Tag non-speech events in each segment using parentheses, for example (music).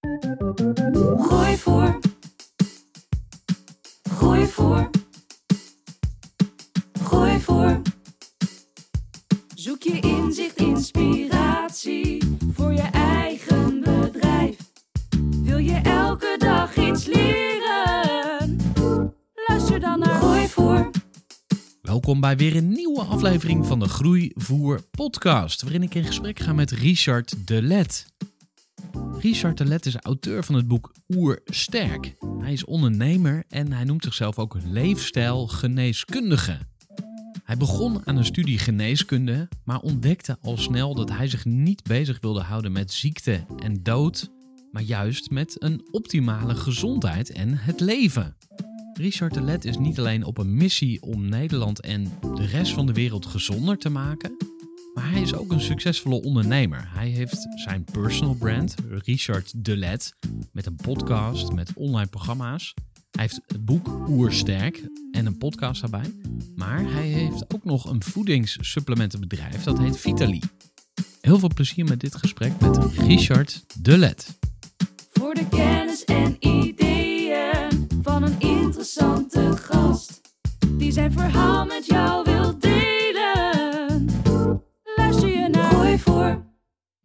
Gooi voor. Gooi voor. Gooi voor. Zoek je inzicht, inspiratie voor je eigen bedrijf. Wil je elke dag iets leren? Luister dan naar Gooi voor. Welkom bij weer een nieuwe aflevering van de Groeivoer podcast, waarin ik in gesprek ga met Richard de Let. Richard de Let is auteur van het boek Oersterk. Hij is ondernemer en hij noemt zichzelf ook leefstijlgeneeskundige. Hij begon aan een studie geneeskunde, maar ontdekte al snel dat hij zich niet bezig wilde houden met ziekte en dood, maar juist met een optimale gezondheid en het leven. Richard de Let is niet alleen op een missie om Nederland en de rest van de wereld gezonder te maken, maar hij is ook een succesvolle ondernemer. Hij heeft zijn personal brand, Richard de Let, met een podcast, met online programma's. Hij heeft het boek Oersterk en een podcast daarbij. Maar hij heeft ook nog een voedingssupplementenbedrijf dat heet Vitali. Heel veel plezier met dit gesprek met Richard de Let. Voor de kennis en ideeën van een interessante gast. Die zijn verhaal met jou wil delen.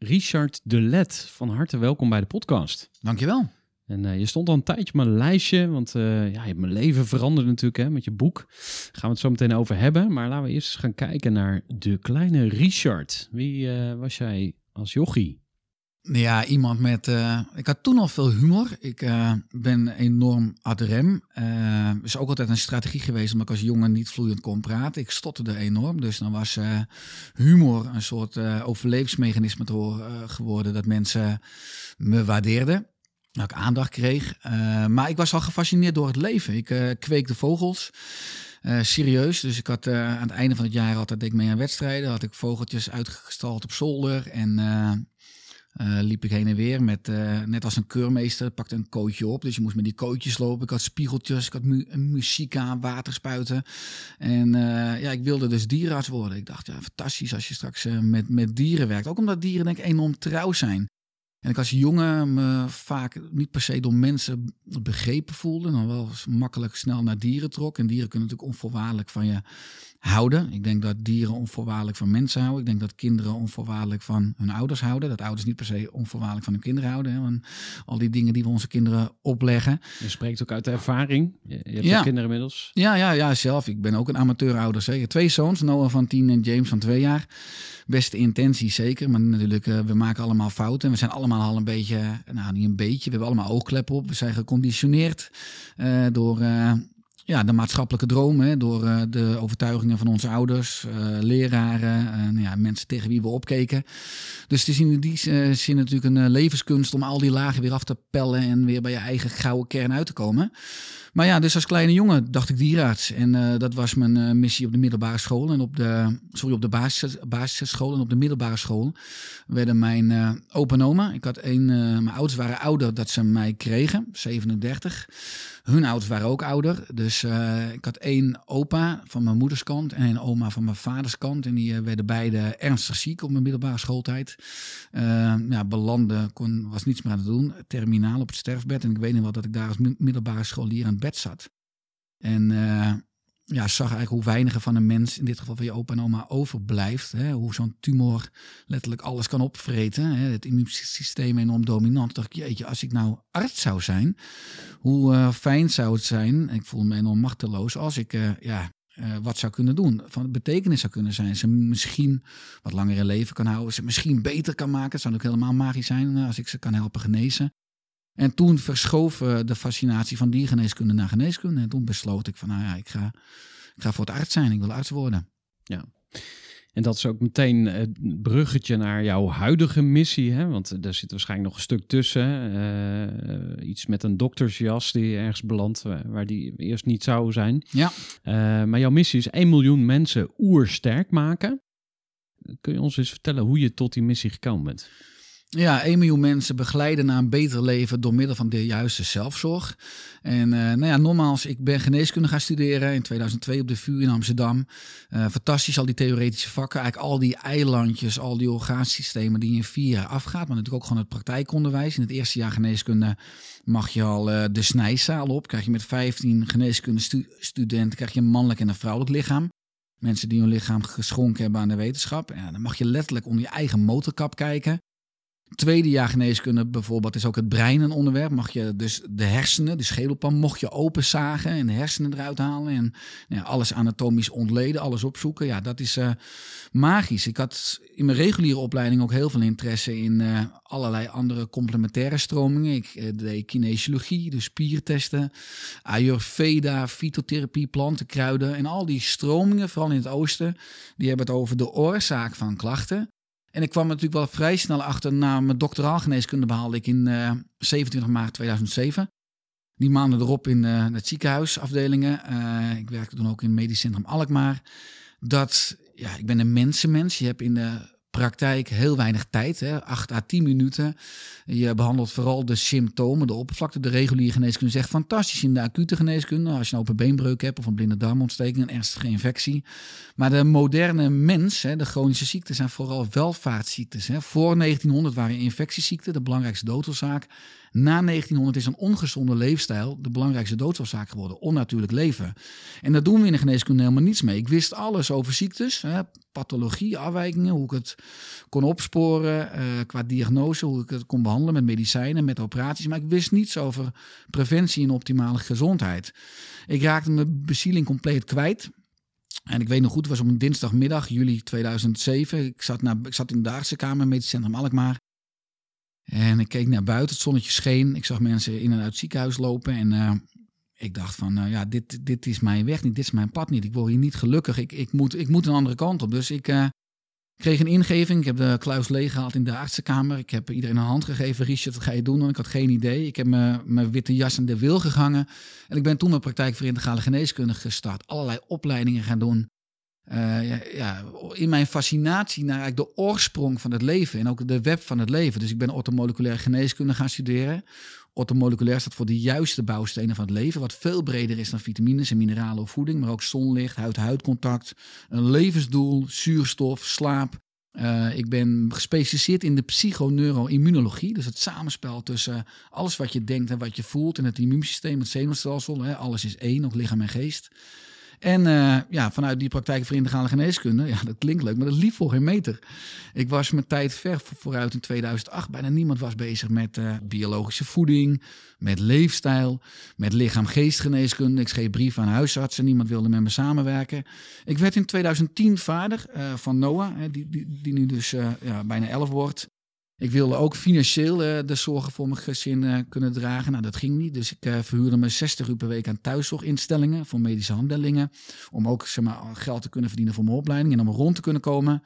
Richard de Let, van harte welkom bij de podcast. Dankjewel. En eh, je stond al een tijdje op mijn lijstje, want eh, ja, je hebt mijn leven veranderd natuurlijk hè, met je boek. Daar gaan we het zo meteen over hebben. Maar laten we eerst eens gaan kijken naar de kleine Richard. Wie eh, was jij als jochie? Ja, iemand met. eh, ik had toen al veel humor. Ik eh, ben enorm ad rem. Eh is ook altijd een strategie geweest omdat ik als jongen niet vloeiend kon praten. Ik stotterde enorm. Dus dan was humor een soort overlevingsmechanisme geworden. Dat mensen me waardeerden. Dat ik aandacht kreeg. Maar ik was al gefascineerd door het leven. Ik kweekte vogels. Serieus. Dus ik had aan het einde van het jaar altijd ik mee aan wedstrijden. Had ik vogeltjes uitgestald op zolder. En eh, liep ik heen en weer met, eh, net als een keurmeester, pakte een kootje op. Dus je moest met die kootjes lopen. Ik had spiegeltjes, ik had mu muziek aan, waterspuiten. En eh, ja, ik wilde dus dierenarts worden. Ik dacht, ja, fantastisch als je straks met, met dieren werkt. Ook omdat dieren denk ik enorm trouw zijn. En ik als jongen me vaak niet per se door mensen begrepen voelde. Dan wel makkelijk snel naar dieren trok. En dieren kunnen natuurlijk onvoorwaardelijk van je houden. Ik denk dat dieren onvoorwaardelijk van mensen houden. Ik denk dat kinderen onvoorwaardelijk van hun ouders houden. Dat ouders niet per se onvoorwaardelijk van hun kinderen houden. Hè. Want al die dingen die we onze kinderen opleggen. Je spreekt ook uit ervaring. Je, je hebt Ja. kinderen inmiddels. Ja, ja, ja, zelf. Ik ben ook een amateurouder. Zeker. Twee zoons, Noah van 10 en James van 2 jaar. Beste intenties, zeker. Maar natuurlijk, eh, we maken allemaal fouten. En we zijn allemaal al een beetje, nou niet een beetje, we hebben allemaal oogkleppen op. We zijn geconditioneerd eh, door eh, ja, de maatschappelijke droom. Hè, door eh, de overtuigingen van onze ouders, eh, leraren, eh, nou ja, mensen tegen wie we opkeken. Dus het is in die eh, zin natuurlijk een eh, levenskunst om al die lagen weer af te pellen en weer bij je eigen gouden kern uit te komen. Maar ja, dus als kleine jongen dacht ik dierenarts. En eh, dat was mijn eh, missie op de middelbare school. En op de, sorry, op de basis, basisschool en op de middelbare school werden mijn eh opa en oma. Ik had eh, mijn ouders waren ouder dat ze mij kregen, 37. Hun ouders waren ook ouder. Dus eh, ik had één opa van mijn moeders kant en een oma van mijn vaders kant. En die eh, werden beide ernstig ziek op mijn middelbare schooltijd. Eh, ja, belanden, kon, was niets meer aan te doen. Terminaal op het sterfbed. En ik weet nog wel dat ik daar als mi- middelbare scholier aan het bed zat. En ja, zag eigenlijk hoe weinig van een mens, in dit geval van je opa en oma, overblijft. Hè? Hoe zo'n tumor letterlijk alles kan opvreten. Hè? Het immuunsysteem enorm dominant. Dacht jeetje, als ik nou arts zou zijn, hoe uh, fijn zou het zijn, ik voel me enorm machteloos, als ik uh, ja, uh, wat zou kunnen doen. Van betekenis zou kunnen zijn. Ze misschien wat langer leven kan houden. Ze misschien beter kan maken. Het zou ook helemaal magisch zijn als ik ze kan helpen genezen. En toen verschoof de fascinatie van diergeneeskunde naar geneeskunde. En toen besloot ik van, nou ja, ik ga, ik ga voor het arts zijn. Ik wil arts worden. Ja. En dat is ook meteen het bruggetje naar jouw huidige missie. Hè? Want daar zit waarschijnlijk nog een stuk tussen. Uh, iets met een doktersjas die ergens belandt, waar die eerst niet zou zijn. Ja. Uh, maar jouw missie is 1 miljoen mensen oersterk maken. Kun je ons eens vertellen hoe je tot die missie gekomen bent? Ja, 1 miljoen mensen begeleiden naar een beter leven door middel van de juiste zelfzorg. En uh, nou ja, nogmaals, ik ben geneeskunde gaan studeren in 2002 op de VU in Amsterdam. Uh, fantastisch, al die theoretische vakken. Eigenlijk al die eilandjes, al die orgaansystemen die in vier jaar afgaat. Maar natuurlijk ook gewoon het praktijkonderwijs. In het eerste jaar geneeskunde mag je al uh, de snijzaal op. Krijg je met 15 geneeskunde stu studenten krijg je een mannelijk en een vrouwelijk lichaam. Mensen die hun lichaam geschonken hebben aan de wetenschap. Ja, dan mag je letterlijk onder je eigen motorkap kijken. Tweede jaar geneeskunde bijvoorbeeld is ook het brein een onderwerp. Mag je dus de hersenen, de schedelpan, mocht je openzagen en de hersenen eruit halen en ja, alles anatomisch ontleden, alles opzoeken. Ja, dat is uh, magisch. Ik had in mijn reguliere opleiding ook heel veel interesse in uh, allerlei andere complementaire stromingen. Ik uh, deed kinesiologie, dus spiertesten, ayurveda, fytotherapie, planten, kruiden en al die stromingen, vooral in het oosten, die hebben het over de oorzaak van klachten. En ik kwam natuurlijk wel vrij snel achter na mijn doctoraal geneeskunde behaalde ik in uh, 27 maart 2007. Die maanden erop in uh, het ziekenhuisafdelingen. Uh, ik werkte toen ook in het medisch centrum Alkmaar. Dat, ja, ik ben een mensenmens. Je hebt in de praktijk heel weinig tijd, hè, 8 à 10 minuten. Je behandelt vooral de symptomen, de oppervlakte. De reguliere geneeskunde zegt fantastisch in de acute geneeskunde. Als je een open beenbreuk hebt of een blinde darmontsteking, een ernstige infectie. Maar de moderne mens, hè, de chronische ziekten, zijn vooral welvaartsziektes. Hè. Voor 1900 waren infectieziekten de belangrijkste doodsoorzaak. Na 1900 is een ongezonde leefstijl de belangrijkste doodsoorzaak geworden. Onnatuurlijk leven. En daar doen we in de geneeskunde helemaal niets mee. Ik wist alles over ziektes, hè, pathologie, afwijkingen, hoe ik het kon opsporen uh, qua diagnose, hoe ik het kon behandelen met medicijnen, met operaties. Maar ik wist niets over preventie en optimale gezondheid. Ik raakte mijn bezieling compleet kwijt. En ik weet nog goed, het was op een dinsdagmiddag, juli 2007. Ik zat, ik zat in de Daagse Kamer, Medisch Centrum Alkmaar. En ik keek naar buiten, het zonnetje scheen. Ik zag mensen in en uit het ziekenhuis lopen. En uh, ik dacht van, uh, ja, dit, dit is mijn weg niet, dit is mijn pad niet. Ik word hier niet gelukkig, ik, ik, moet, ik moet een andere kant op. Dus ik uh, kreeg een ingeving. Ik heb de kluis leeggehaald in de artsenkamer. Ik heb iedereen een hand gegeven. Richard, wat ga je doen? En ik had geen idee. Ik heb mijn witte jas in de wil gehangen. En ik ben toen mijn praktijk voor integrale geneeskunde gestart. Allerlei opleidingen gaan doen. Uh, ja, in mijn fascinatie naar eigenlijk de oorsprong van het leven en ook de web van het leven. Dus ik ben ortomoleculaire geneeskunde gaan studeren. Ortomoleculair staat voor de juiste bouwstenen van het leven, wat veel breder is dan vitamines en mineralen of voeding, maar ook zonlicht, huid-huidcontact, een levensdoel, zuurstof, slaap. Uh, ik ben gespecialiseerd in de psychoneuroimmunologie, dus het samenspel tussen alles wat je denkt en wat je voelt en het immuunsysteem, het zenuwstelsel. Hè, alles is één, ook lichaam en geest. En uh, ja, vanuit die praktijk voor geneeskunde, ja, dat klinkt leuk, maar dat liep voor geen meter. Ik was mijn tijd ver vooruit in 2008. Bijna niemand was bezig met uh, biologische voeding, met leefstijl, met lichaam-geestgeneeskunde. Ik schreef brieven aan huisartsen, niemand wilde met me samenwerken. Ik werd in 2010 vader uh, van Noah, die, die, die nu dus ja, bijna 11 wordt. Ik wilde ook financieel uh, de zorgen voor mijn gezin uh, kunnen dragen. Nou, dat ging niet. Dus ik uh, verhuurde me 60 uur per week aan thuiszorginstellingen voor medische handelingen. Om ook zeg maar, geld te kunnen verdienen voor mijn opleiding en om rond te kunnen komen.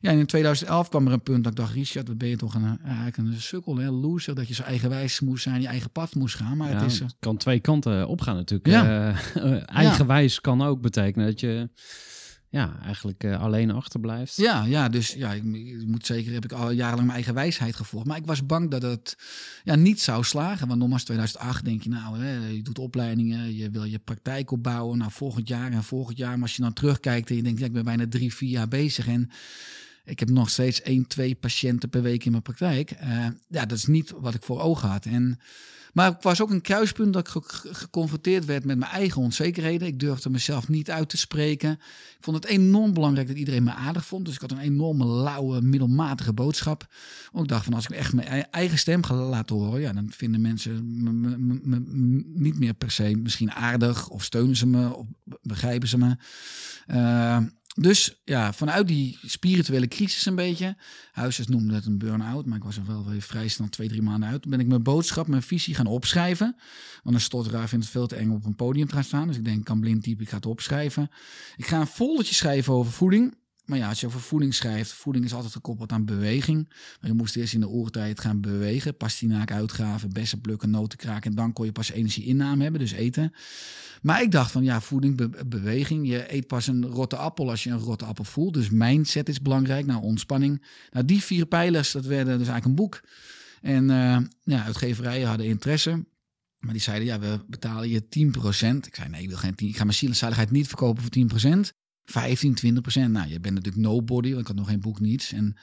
Ja, en in 2011 kwam er een punt dat ik dacht, Richard, wat ben je toch een, eigenlijk een sukkel, hè? loser. Dat je zo eigenwijs moest zijn, je eigen pad moest gaan. Maar ja, het, is, het kan twee kanten opgaan natuurlijk. Ja. (laughs) eigenwijs kan ook betekenen dat je ja, eigenlijk uh, alleen achterblijft. Ja, ja dus ja, ik, moet zeker, heb ik al jarenlang mijn eigen wijsheid gevolgd. Maar ik was bang dat het ja, niet zou slagen. Want nogmaals, 2008 denk je nou, hè, je doet opleidingen, je wil je praktijk opbouwen. Nou, volgend jaar en volgend jaar. Maar als je dan terugkijkt en je denkt, ik ben bijna drie, vier jaar bezig. En ik heb nog steeds één, twee patiënten per week in mijn praktijk. Eh, ja, dat is niet wat ik voor ogen had. En, maar het was ook een kruispunt dat ik ge- geconfronteerd werd met mijn eigen onzekerheden. Ik durfde mezelf niet uit te spreken. Ik vond het enorm belangrijk dat iedereen me aardig vond. Dus ik had een enorme lauwe, middelmatige boodschap. Ook dacht van als ik echt mijn ei- eigen stem ga laten horen, ja, dan vinden mensen me, niet meer per se misschien aardig of steunen ze me of begrijpen ze me. Eh, dus ja, vanuit die spirituele crisis een beetje. Huisarts noemde het een burn-out, maar ik was er wel weer vrij snel twee, drie maanden uit. Ben ik mijn boodschap, mijn visie gaan opschrijven. Want een stotteraar vindt het veel te eng op een podium te gaan staan. Dus ik denk, ik kan blind typen, ik ga het opschrijven. Ik ga een foldertje schrijven over voeding. Maar ja, als je over voeding schrijft, voeding is altijd gekoppeld aan beweging. Je moest eerst in de oertijd gaan bewegen. Pastinaak uitgraven, bessen plukken, noten kraken. En dan kon je pas energieinname hebben, dus eten. Maar ik dacht van ja, voeding, be- beweging. Je eet pas een rotte appel als je een rotte appel voelt. Dus mindset is belangrijk. Nou, ontspanning. Nou, die vier pijlers, dat werden dus eigenlijk een boek. En eh, ja, uitgeverijen hadden interesse. Maar die zeiden, ja, we betalen je 10%. Ik zei, nee, ik wil geen 10. Ik ga mijn ziel en zaligheid niet verkopen voor 10%. 15, 20%. Nou, je bent natuurlijk nobody, want ik had nog geen boek, niets. En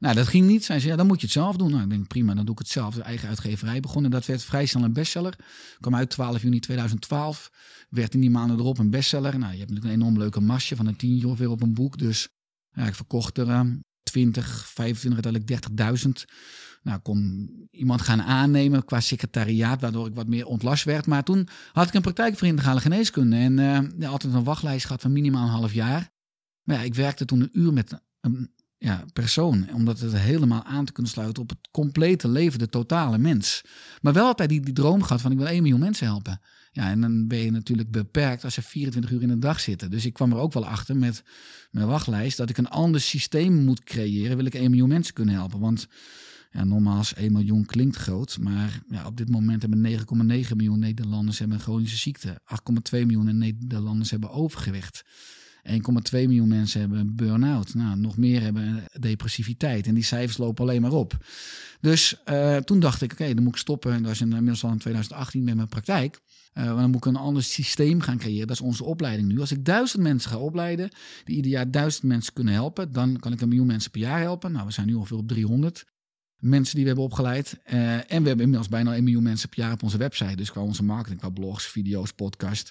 nou, dat ging niet. Zij zei, ja, dan moet je het zelf doen. Nou, ik denk, prima, dan doe ik het zelf. De eigen uitgeverij begonnen. Dat werd vrij snel een bestseller. Kwam uit 12 juni 2012. Werd in die maanden erop een bestseller. Nou, je hebt natuurlijk een enorm leuke masje van een tientje of weer op een boek. Dus ja, ik verkocht er eh, 20, 25, uiteindelijk 30.000. Nou, kon iemand gaan aannemen qua secretariaat, waardoor ik wat meer ontlast werd. Maar toen had ik een praktijk voor geneeskunde. En ja, altijd een wachtlijst gehad van minimaal een half jaar. Maar ja, ik werkte toen een uur met een ja, persoon. Omdat het helemaal aan te kunnen sluiten op het complete leven, de totale mens. Maar wel altijd die, die droom gehad van ik wil 1 miljoen mensen helpen. Ja, en dan ben je natuurlijk beperkt als ze 24 uur in de dag zitten. Dus ik kwam er ook wel achter met mijn wachtlijst dat ik een ander systeem moet creëren. Wil ik 1 miljoen mensen kunnen helpen. Want ja, nogmaals, 1 miljoen klinkt groot. Maar ja, op dit moment hebben 9,9 miljoen Nederlanders hebben een chronische ziekte. 8,2 miljoen Nederlanders hebben overgewicht. 1,2 miljoen mensen hebben burn-out. Nou, nog meer hebben depressiviteit. En die cijfers lopen alleen maar op. Dus eh, toen dacht ik, oké, dan moet ik stoppen. En dat is inmiddels al in 2018 met mijn praktijk. Uh, dan moet ik een ander systeem gaan creëren. Dat is onze opleiding nu. Als ik duizend mensen ga opleiden, die ieder jaar duizend mensen kunnen helpen, dan kan ik een miljoen mensen per jaar helpen. Nou, we zijn nu ongeveer op 300 mensen die we hebben opgeleid. Uh, en we hebben inmiddels bijna 1 miljoen mensen per jaar op onze website. Dus qua onze marketing, qua blogs, video's, podcast.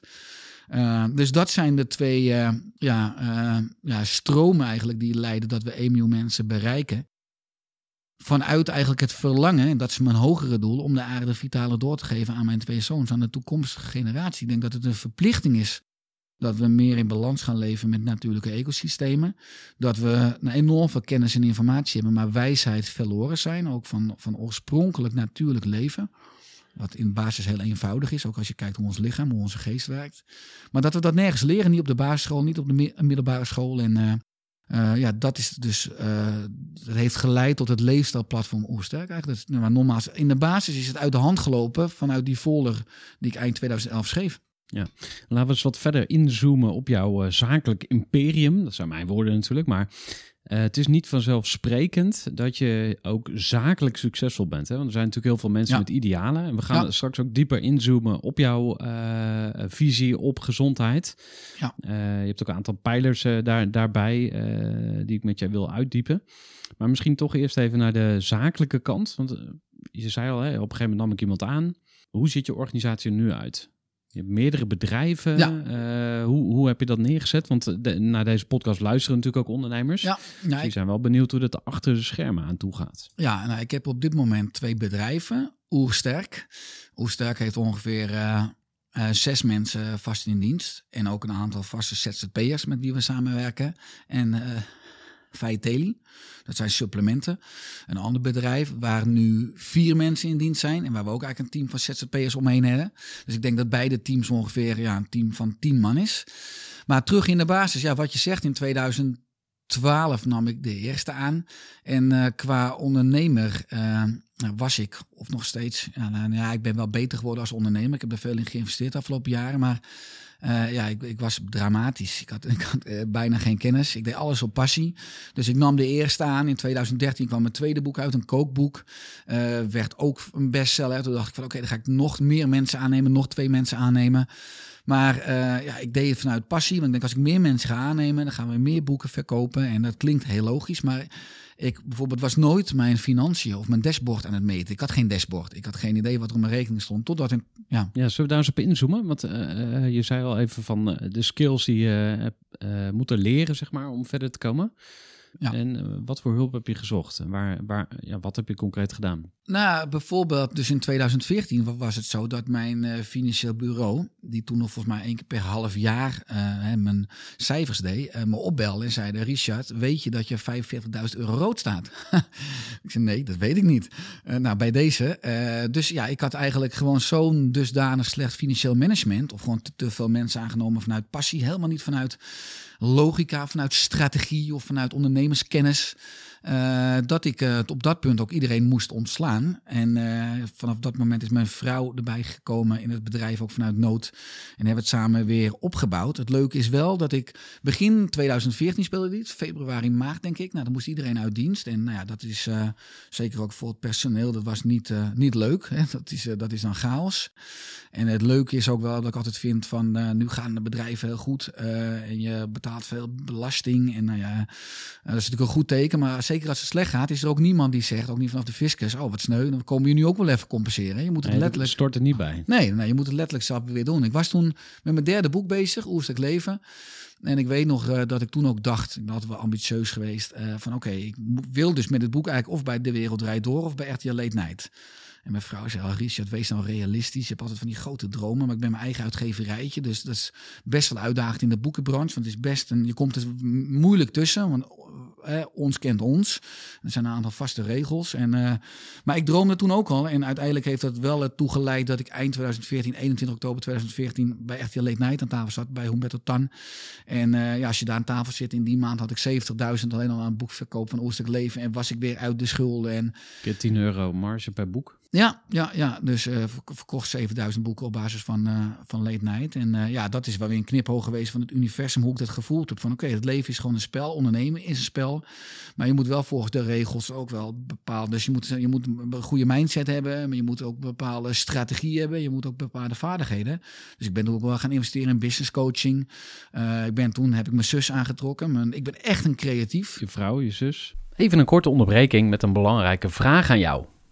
Uh, dus dat zijn de twee uh, ja, ja, stromen eigenlijk die leiden dat we 1 miljoen mensen bereiken. Vanuit eigenlijk het verlangen, en dat is mijn hogere doel, om de aarde vitale door te geven aan mijn twee zoons, aan de toekomstige generatie. Ik denk dat het een verplichting is dat we meer in balans gaan leven met natuurlijke ecosystemen. Dat we een enorm veel kennis en informatie hebben, maar wijsheid verloren zijn. Ook van, van oorspronkelijk natuurlijk leven. Wat in basis heel eenvoudig is, ook als je kijkt hoe ons lichaam, hoe onze geest werkt. Maar dat we dat nergens leren, niet op de basisschool, niet op de middelbare school. En uh, uh, ja, dat is dus, dat heeft geleid tot het leefstijlplatform Oersterk eigenlijk. Dat, maar nogmaals, in de basis is het uit de hand gelopen vanuit die folder die ik eind 2011 schreef. Ja, laten we eens wat verder inzoomen op jouw uh, zakelijk imperium. Dat zijn mijn woorden natuurlijk, maar uh, het is niet vanzelfsprekend dat je ook zakelijk succesvol bent. Hè? Want er zijn natuurlijk heel veel mensen ja. met idealen. En we gaan ja. straks ook dieper inzoomen op jouw uh, visie op gezondheid. Ja. je hebt ook een aantal pijlers daar, daarbij die ik met jij wil uitdiepen. Maar misschien toch eerst even naar de zakelijke kant. Want je zei al, hè, op een gegeven moment nam ik iemand aan. Hoe ziet je organisatie er nu uit? Je hebt meerdere bedrijven. Ja. Uh, hoe, hoe heb je dat neergezet? Want de, naar deze podcast luisteren natuurlijk ook ondernemers. Ja, nou, die zijn wel benieuwd hoe dat achter de schermen aan toe gaat. Ja, nou, ik heb op dit moment twee bedrijven. Oersterk. Oersterk heeft ongeveer uh, uh, zes mensen vast in dienst. En ook een aantal vaste ZZP'ers met wie we samenwerken. En Faiteli. Dat zijn supplementen. Een ander bedrijf waar nu vier mensen in dienst zijn. En waar we ook eigenlijk een team van ZZP'ers omheen hebben. Dus ik denk dat beide teams ongeveer ja, een team van tien man is. Maar terug in de basis, ja, wat je zegt, in 2012 nam ik de eerste aan. En uh, qua ondernemer uh, was ik, of nog steeds, ja, nou, ja, ik ben wel beter geworden als ondernemer. Ik heb er veel in geïnvesteerd de afgelopen jaren. Maar Eh, ja, ik, ik was dramatisch. Ik had, (laughs) ik had eh, bijna geen kennis. Ik deed alles op passie. Dus ik nam de eerste aan. In 2013 kwam mijn tweede boek uit, een kookboek. Eh, werd ook een bestseller. Toen dacht ik van oké, dan ga ik nog meer mensen aannemen, nog twee mensen aannemen. Maar eh, ja, ik deed het vanuit passie. Want ik denk, als ik meer mensen ga aannemen, dan gaan we meer boeken verkopen. En dat klinkt heel logisch. Maar ik bijvoorbeeld was nooit mijn financiën of mijn dashboard aan het meten. Ik had geen dashboard. Ik had geen idee wat er op mijn rekening stond. Totdat ik, ja. Ja, zullen we daar eens op inzoomen? Want eh, eh, je zei al even van de skills die je eh, moeten leren, zeg maar, om verder te komen. Ja. En eh, wat voor hulp heb je gezocht? En waar, waar, ja, wat heb je concreet gedaan? Nou, bijvoorbeeld, dus in 2014 wa- was het zo dat mijn eh, financieel bureau, die toen nog volgens mij één keer per half jaar eh, hè, mijn cijfers deed, me opbelde en zeiden: Richard, weet je dat je 45.000 euro rood staat? (laughs) ik zei: Nee, dat weet ik niet. Nou, bij deze. dus ja, ik had eigenlijk gewoon zo'n dusdanig slecht financieel management, of gewoon te, te veel mensen aangenomen vanuit passie, helemaal niet vanuit logica, vanuit strategie of vanuit ondernemerskennis. Eh, dat ik eh, op dat punt ook iedereen moest ontslaan. En eh, vanaf dat moment is mijn vrouw erbij gekomen in het bedrijf, ook vanuit nood. En hebben het samen weer opgebouwd. Het leuke is wel dat ik begin 2014 speelde dit, februari, maart denk ik. Nou, dan moest iedereen uit dienst. En nou ja, dat is zeker ook voor het personeel, dat was niet, niet leuk. Hè? (laughs) Dat, is, dat is dan chaos. En het leuke is ook wel dat ik altijd vind van nu gaan de bedrijven heel goed en je betaalt veel belasting. En nou ja, dat is natuurlijk een goed teken, maar zeker als het slecht gaat, is er ook niemand die zegt, ook niet vanaf de fiscus, oh wat sneu, dan komen je nu ook wel even compenseren. Je moet het Nee, letterlijk. stort er niet bij. Nee, nee, je moet het letterlijk zelf weer doen. Ik was toen met mijn derde boek bezig, Oerstek Leven. En ik weet nog eh, dat ik toen ook dacht, dat we ambitieus geweest, eh, van oké, ik wil dus met het boek eigenlijk of bij De Wereld Draait Door of bij RTL Late Night. Mijn vrouw zei, oh, Richard, wees nou realistisch. Je hebt altijd van die grote dromen, maar ik ben mijn eigen uitgeverijtje. Dus dat is best wel uitdagend in de boekenbranche. Want het is best een, je komt er moeilijk tussen. Want eh, ons kent ons. Er zijn een aantal vaste regels. En, eh, maar ik droomde toen ook al. En uiteindelijk heeft dat wel ertoe geleid dat ik eind 2014, 21 oktober 2014, bij RTL Late Night aan tafel zat. Bij Humberto Tan. En eh, ja, als je daar aan tafel zit, in die maand had ik 70.000 alleen al aan boekverkoop van Oerstek Leven. En was ik weer uit de schulden. En Keer 10 euro marge per boek. Ja, ja, ja. dus verk- verkocht 7000 boeken op basis van, eh, van Late Night. En eh, ja, dat is wel weer een kniphoog geweest van het universum, hoe ik dat gevoeld heb. Van oké, het leven is gewoon een spel, ondernemen is een spel. Maar je moet wel volgens de regels ook wel bepaalde... Dus je moet, je moet een goede mindset hebben, maar je moet ook bepaalde strategie hebben. Je moet ook bepaalde vaardigheden. Dus ik ben ook wel gaan investeren in business coaching. Ik ben toen, heb ik mijn zus aangetrokken. Ik ben echt een creatief. Je vrouw, je zus. Even een korte onderbreking met een belangrijke vraag aan jou.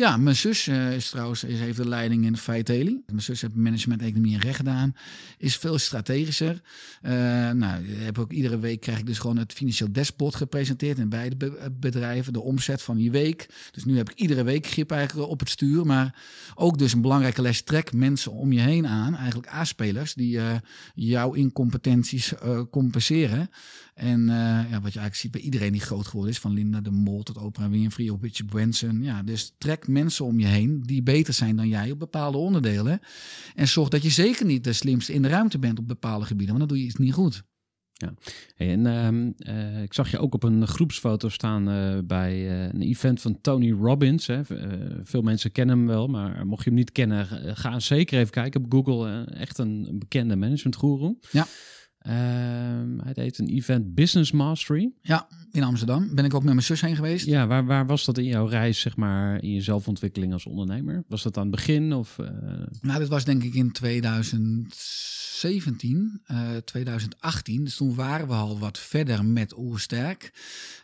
Ja, mijn zus eh, is trouwens, is, heeft de leiding in Feiteli. Mijn zus heeft management, economie en recht gedaan. Is veel strategischer. Eh, nou, heb ook, iedere week krijg ik dus gewoon het financieel dashboard gepresenteerd in beide be- eh, bedrijven. De omzet van die week. Dus nu heb ik iedere week grip eigenlijk op het stuur. Maar ook dus een belangrijke les. Trek mensen om je heen aan. Eigenlijk A-spelers die jouw incompetenties compenseren. En eh, ja, wat je eigenlijk ziet bij iedereen die groot geworden is, van Linda de Mol tot Oprah Winfrey of Richard Branson. Ja, dus trek mensen om je heen die beter zijn dan jij op bepaalde onderdelen. En zorg dat je zeker niet de slimste in de ruimte bent op bepaalde gebieden, want dan doe je iets niet goed. Hey, en ehm, eh, ik zag je ook op een groepsfoto staan eh, bij een event van Tony Robbins. Hè. Veel mensen kennen hem wel, maar mocht je hem niet kennen, ga zeker even kijken op Google. Echt een, een bekende managementgoeroe. Ja. Ehm, hij deed een event Business Mastery. Ja, in Amsterdam. Ben ik ook met mijn zus heen geweest. Ja, waar, waar was dat in jouw reis, zeg maar, in je zelfontwikkeling als ondernemer? Was dat aan het begin of... Uh... Nou, dat was denk ik in 2017, uh, 2018. Dus toen waren we al wat verder met Oersterk.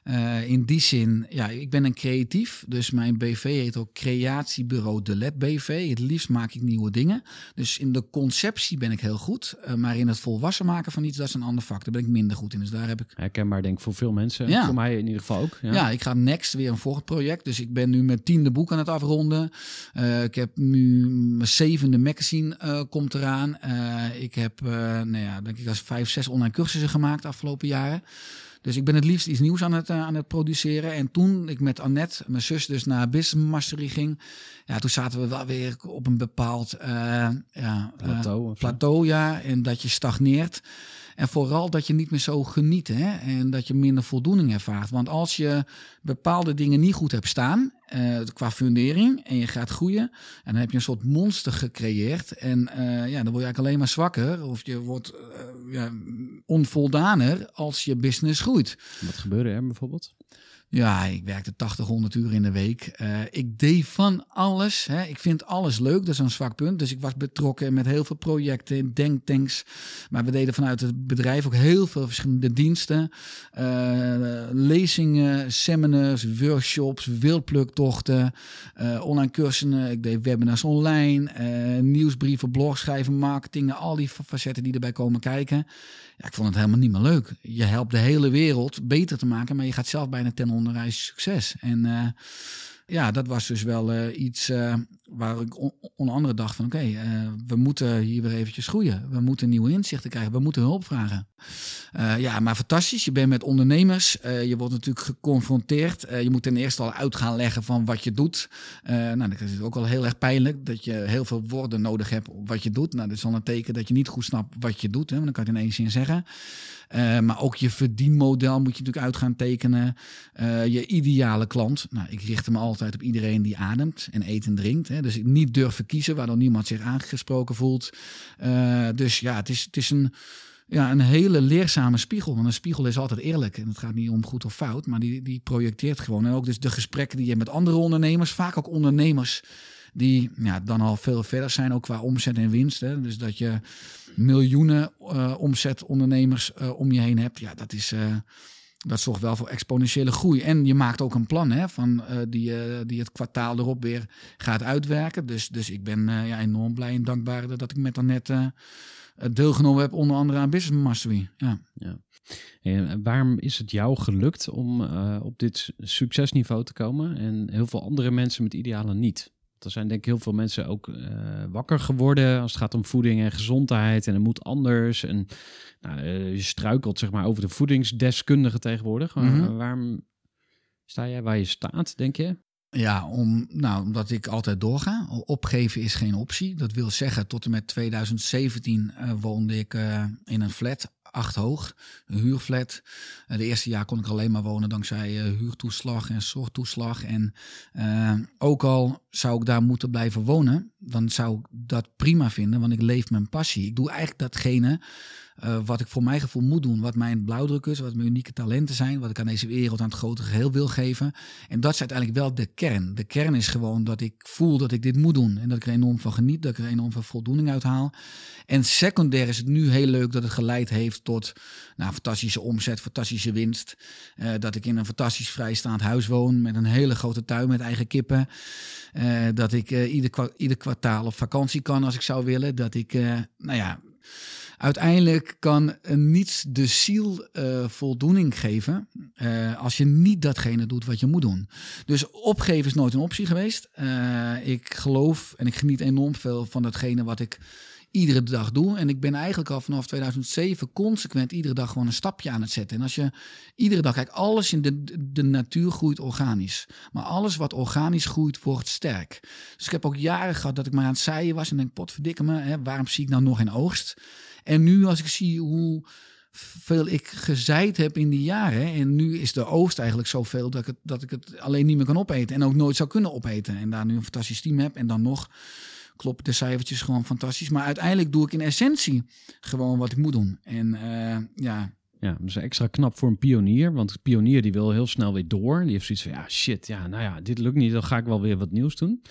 Uh, in die zin, ja, ik ben een creatief. Dus mijn BV heet ook Creatiebureau De Let BV. Het liefst maak ik nieuwe dingen. Dus in de conceptie ben ik heel goed. Uh, maar in het volwassen maken van dat is een ander vak. Daar ben ik minder goed in. Dus daar heb ik... Herkenbaar denk ik voor veel mensen. Ja. Voor mij in ieder geval ook. Ja. ja. ik ga next weer een volgend project. Dus ik ben nu mijn tiende boek aan het afronden. Uh, ik heb nu mijn zevende magazine uh, komt eraan. Uh, ik heb, nou ja, denk ik als vijf, zes online cursussen gemaakt de afgelopen jaren. Dus ik ben het liefst iets nieuws aan het, aan het produceren. En toen ik met Annette, mijn zus, dus naar Business Mastery ging. Ja, toen zaten we wel weer op een bepaald ja, plateau. plateau, ja. En dat je stagneert. En vooral dat je niet meer zo geniet hè? en dat je minder voldoening ervaart. Want als je bepaalde dingen niet goed hebt staan uh, qua fundering en je gaat groeien, en dan heb je een soort monster gecreëerd. En uh, ja, dan word je eigenlijk alleen maar zwakker of je wordt uh, ja, onvoldaner als je business groeit. Wat gebeurde er bijvoorbeeld? Ja, ik werkte 80, 100 uur in de week. Uh, ik deed van alles. Hè. Ik vind alles leuk, dat is een zwak punt. Dus ik was betrokken met heel veel projecten, denktanks. Maar we deden vanuit het bedrijf ook heel veel verschillende diensten. Uh, lezingen, seminars, workshops, wildpluktochten, uh, online cursussen. Ik deed webinars online, nieuwsbrieven, blog schrijven, marketing. Al die facetten die erbij komen kijken. Ja, ik vond het helemaal niet meer leuk. Je helpt de hele wereld beter te maken, maar je gaat zelf bijna ten onder reis succes. En uh, ja, dat was dus wel uh, iets uh, waar ik on onder andere dacht van oké, okay, we moeten hier weer eventjes groeien. We moeten nieuwe inzichten krijgen. We moeten hulp vragen. ja, maar fantastisch. Je bent met ondernemers. je wordt natuurlijk geconfronteerd. je moet ten eerste al uit gaan leggen van wat je doet. nou, dat is ook wel heel erg pijnlijk dat je heel veel woorden nodig hebt op wat je doet. Nou, dat is al een teken dat je niet goed snapt wat je doet. Hè, want dan kan je het in één zin zeggen. Maar ook je verdienmodel moet je natuurlijk uit gaan tekenen. Je ideale klant. Nou, ik richt me altijd op iedereen die ademt en eet en drinkt. Hè. Dus niet durven kiezen waardoor niemand zich aangesproken voelt. Uh, dus ja, het is, het is een ja, een hele leerzame spiegel. Want een spiegel is altijd eerlijk. En het gaat niet om goed of fout, maar die, die projecteert gewoon. En ook dus de gesprekken die je met andere ondernemers, vaak ook ondernemers die ja, dan al veel verder zijn, ook qua omzet en winst. Hè. Dus dat je miljoenen uh, omzetondernemers uh, om je heen hebt, ja, dat is. Dat zorgt wel voor exponentiële groei. En je maakt ook een plan hè, van, uh, die, uh, die het kwartaal erop weer gaat uitwerken. Dus, dus ik ben uh, ja, enorm blij en dankbaar dat ik met net deelgenomen heb, onder andere aan Business Mastery. Ja. ja. En waarom is het jou gelukt om op dit succesniveau te komen en heel veel andere mensen met idealen niet? Er zijn denk ik heel veel mensen ook uh, wakker geworden als het gaat om voeding en gezondheid. En het moet anders. En nou, uh, je struikelt zeg maar over de voedingsdeskundige tegenwoordig. Mm -hmm. Waarom sta jij waar je staat, denk je? Ja, om, nou, omdat ik altijd doorga. Opgeven is geen optie. Dat wil zeggen, tot en met 2017 uh, woonde ik in een flat acht hoog, een huurflat. Uh, de eerste jaar kon ik alleen maar wonen dankzij uh, huurtoeslag en zorgtoeslag. En uh, ook al zou ik daar moeten blijven wonen, dan zou ik dat prima vinden, want ik leef mijn passie. Ik doe eigenlijk datgene uh, wat ik voor mijn gevoel moet doen, wat mijn blauwdruk is, wat mijn unieke talenten zijn, wat ik aan deze wereld, aan het grote geheel wil geven. En dat is uiteindelijk wel de kern. De kern is gewoon dat ik voel dat ik dit moet doen en dat ik er enorm van geniet, dat ik er enorm veel voldoening uit haal. En secundair is het nu heel leuk dat het geleid heeft tot nou, fantastische omzet, fantastische winst. Uh, dat ik in een fantastisch vrijstaand huis woon met een hele grote tuin met eigen kippen. Uh, dat ik ieder, ieder kwartaal op vakantie kan als ik zou willen. Dat ik, nou ja, uiteindelijk kan niets de ziel uh, voldoening geven uh, als je niet datgene doet wat je moet doen. Dus opgeven is nooit een optie geweest. Uh, ik geloof en ik geniet enorm veel van datgene wat ik iedere dag doe. En ik ben eigenlijk al vanaf 2007 consequent iedere dag gewoon een stapje aan het zetten. En als je iedere dag kijkt, alles in de, de natuur groeit organisch. Maar alles wat organisch groeit, wordt sterk. Dus ik heb ook jaren gehad dat ik maar aan het zaaien was en denk, potverdikke me, hè, waarom zie ik nou nog geen oogst? En nu als ik zie hoe veel ik gezaaid heb in die jaren. En nu is de oogst eigenlijk zoveel dat ik, het, dat ik het alleen niet meer kan opeten. En ook nooit zou kunnen opeten. En daar nu een fantastisch team heb. En dan nog kloppen de cijfertjes gewoon fantastisch. Maar uiteindelijk doe ik in essentie gewoon wat ik moet doen. En uh, ja, ja, Ja, dus extra knap voor een pionier. Want een pionier die wil heel snel weer door. Die heeft zoiets van, ja shit, ja, nou ja, dit lukt niet. Dan ga ik wel weer wat nieuws doen.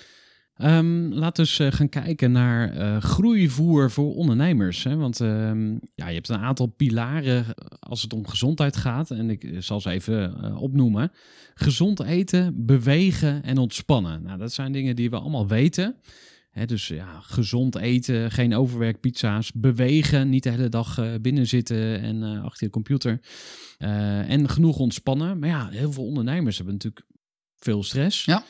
Um, laten we eens gaan kijken naar uh, groeivoer voor ondernemers. Hè? Want um, ja, je hebt een aantal pilaren als het om gezondheid gaat. En ik zal ze even opnoemen. Gezond eten, bewegen en ontspannen. Nou, dat zijn dingen die we allemaal weten. Dus ja, gezond eten, geen overwerkpizza's, bewegen, niet de hele dag uh, binnen zitten en achter je computer. en genoeg ontspannen. Maar ja, heel veel ondernemers hebben natuurlijk veel stress. Ja.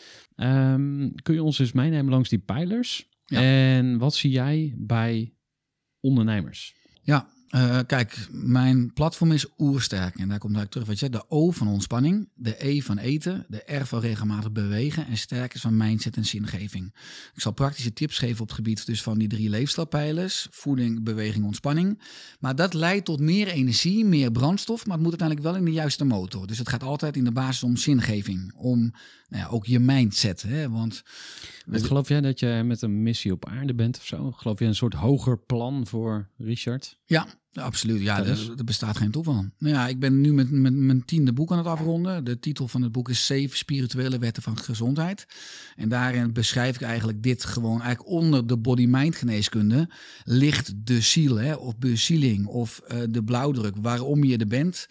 Um, kun je ons eens meenemen langs die pijlers? Ja. En wat zie jij bij ondernemers? Ja, uh, kijk, mijn platform is oersterk. En daar komt eigenlijk terug wat je. De O van ontspanning, de E van eten, de R van regelmatig bewegen en sterk is van mindset en zingeving. Ik zal praktische tips geven op het gebied dus van die drie leefstijlpijlers. Voeding, beweging, ontspanning. Maar dat leidt tot meer energie, meer brandstof, maar het moet uiteindelijk wel in de juiste motor. Dus het gaat altijd in de basis om zingeving, om nou ja, ook je mindset. Hè? Want Wat geloof jij dat je met een missie op aarde bent of zo? Geloof je een soort hoger plan voor Richard? Ja, absoluut. Ja, er, er, bestaat geen toeval. Nou ja, ik ben nu met, met mijn tiende boek aan het afronden. De titel van het boek is Zeven Spirituele Wetten van Gezondheid. En daarin beschrijf ik eigenlijk dit gewoon eigenlijk onder de body-mind geneeskunde ligt de ziel hè, of bezieling of uh, de blauwdruk waarom je er bent.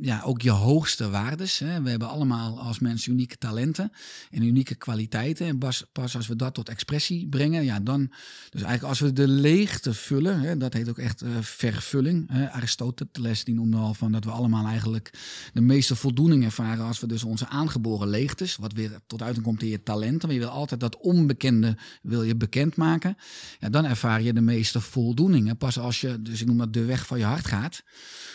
Ja, ook je hoogste waardes. Hè. We hebben allemaal als mensen unieke talenten en unieke kwaliteiten. En pas, pas als we dat tot expressie brengen, ja, dan. Dus eigenlijk als we de leegte vullen, hè, dat heet ook echt uh, vervulling. Hè. Aristoteles die noemde al van dat we allemaal eigenlijk de meeste voldoening ervaren als we dus onze aangeboren leegtes, wat weer tot uiting komt in je talenten, maar je wil altijd dat onbekende wil je bekendmaken. Ja, dan ervaar je de meeste voldoening. En pas als je, dus ik noem dat de weg van je hart gaat.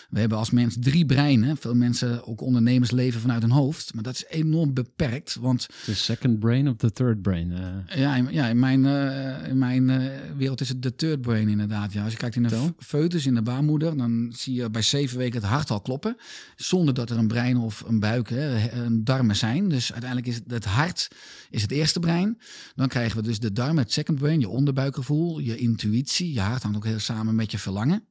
We hebben als mens drie breinen. Veel mensen, ook ondernemers, leven vanuit hun hoofd. Maar dat is enorm beperkt. Want. The second brain of the third brain? Uh... Ja, in, ja, in mijn, uh, in mijn uh, wereld is het de third brain inderdaad. Ja. Als je kijkt in een foetus, in de baarmoeder, dan zie je bij zeven weken het hart al kloppen. Zonder dat er een brein of een buik, hè, een darmen zijn. Dus uiteindelijk is het, hart is het eerste brein. Dan krijgen we dus de darmen, het second brain, je onderbuikgevoel, je intuïtie. Je hart hangt ook heel samen met je verlangen.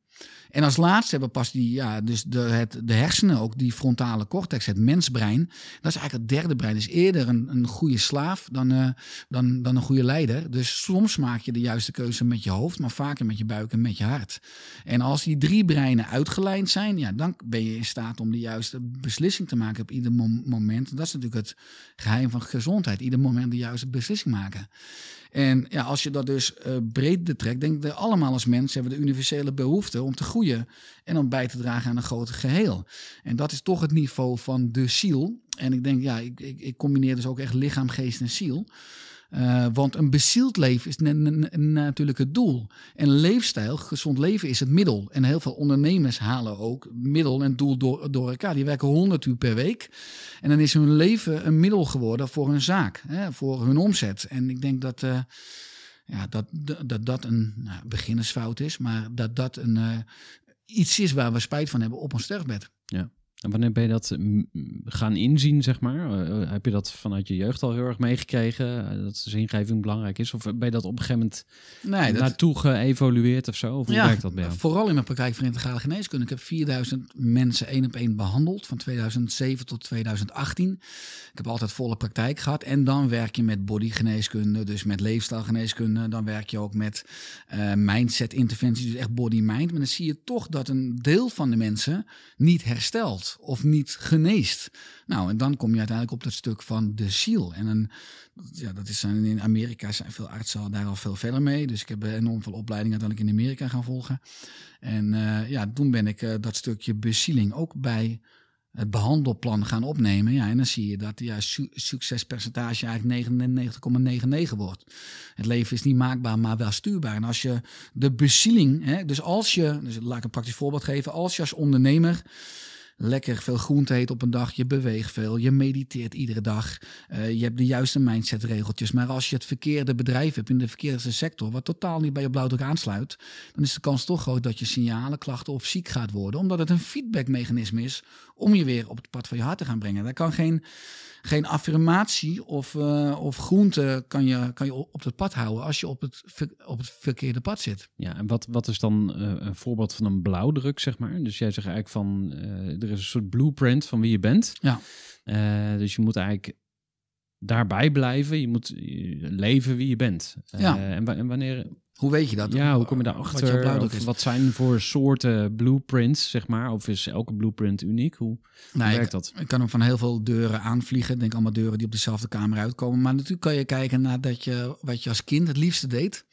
En als laatste hebben pas die, ja, dus de, het, de hersenen, ook die frontale cortex, het mensbrein. Dat is eigenlijk het derde brein. Dus eerder een, een goede slaaf dan, uh, dan, dan een goede leider. Dus soms maak je de juiste keuze met je hoofd, maar vaker met je buik en met je hart. En als die drie breinen uitgelijnd zijn, ja, dan ben je in staat om de juiste beslissing te maken op ieder mom moment. Dat is natuurlijk het geheim van gezondheid. Ieder moment de juiste beslissing maken. En ja, als je dat dus uh, breed betrekt, denk ik dat allemaal als mensen hebben de universele behoefte om te groeien en om bij te dragen aan een groter geheel. En dat is toch het niveau van de ziel. En ik denk, ja, ik, ik, ik combineer dus ook echt lichaam, geest en ziel. Uh, want een bezield leven is natuurlijk het doel. En leefstijl, gezond leven is het middel. En heel veel ondernemers halen ook middel en doel door, door elkaar. Die werken 100 uur per week. En dan is hun leven een middel geworden voor hun zaak, hè, voor hun omzet. En ik denk dat. Uh, ja, dat, dat dat een nou, beginnersfout is, maar dat dat een, uh, iets is waar we spijt van hebben op ons sterfbed. Ja. En wanneer ben je dat gaan inzien, zeg maar? Uh, heb je dat vanuit je jeugd al heel erg meegekregen? Uh, dat zingeving belangrijk is? Of ben je dat op een gegeven moment nee, dat... naartoe geëvolueerd of zo? Of hoe ja, werkt dat bij jou? Vooral in mijn praktijk voor integrale geneeskunde. Ik heb 4000 mensen één op één behandeld van 2007 tot 2018. Ik heb altijd volle praktijk gehad. En dan werk je met bodygeneeskunde, dus met leefstijlgeneeskunde. Dan werk je ook met uh, mindset interventies, dus echt body-mind. Maar dan zie je toch dat een deel van de mensen niet herstelt of niet geneest. Nou, en dan kom je uiteindelijk op dat stuk van de ziel. En een, ja, dat is in Amerika zijn veel artsen daar al veel verder mee. Dus ik heb enorm veel opleidingen uiteindelijk in Amerika gaan volgen. En uh, ja, toen ben ik uh, dat stukje bezieling ook bij het behandelplan gaan opnemen. Ja, en dan zie je dat ja, su succespercentage eigenlijk 99,99 wordt. Het leven is niet maakbaar, maar wel stuurbaar. En als je de bezieling, hè, dus als je, dus laat ik een praktisch voorbeeld geven, als je als ondernemer lekker veel groente eet op een dag, je beweegt veel, je mediteert iedere dag, eh, je hebt de juiste mindset-regeltjes. Maar als je het verkeerde bedrijf hebt in de verkeerde sector, wat totaal niet bij je blauwdruk aansluit, dan is de kans toch groot dat je signalen, klachten of ziek gaat worden, omdat het een feedbackmechanisme is om je weer op het pad van je hart te gaan brengen. Daar kan geen geen affirmatie of, uh, of groente kan je, kan je op het pad houden als je op het, op het verkeerde pad zit. Ja, en wat, wat is dan uh, een voorbeeld van een blauwdruk, zeg maar? Dus jij zegt eigenlijk van, uh, er is een soort blueprint van wie je bent. Ja. dus je moet eigenlijk daarbij blijven. Je moet leven wie je bent. Ja. En, en wanneer hoe weet je dat? Ja, hoe kom je daarachter? Wat, wat zijn voor soorten blueprints, zeg maar? Of is elke blueprint uniek? Hoe, nee, werkt dat? Ik, kan hem van heel veel deuren aanvliegen. denk allemaal deuren die op dezelfde kamer uitkomen. Maar natuurlijk kan je kijken naar dat je, wat je als kind het liefste deed.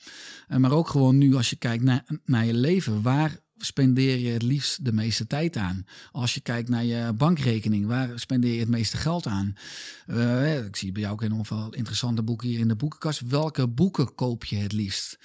Eh, maar ook gewoon nu als je kijkt naar, naar je leven. Waar spendeer je het liefst de meeste tijd aan? Als je kijkt naar je bankrekening, waar spendeer je het meeste geld aan? Uh, ik zie bij jou ook een veel interessante boeken hier in de boekenkast. Welke boeken koop je het liefst?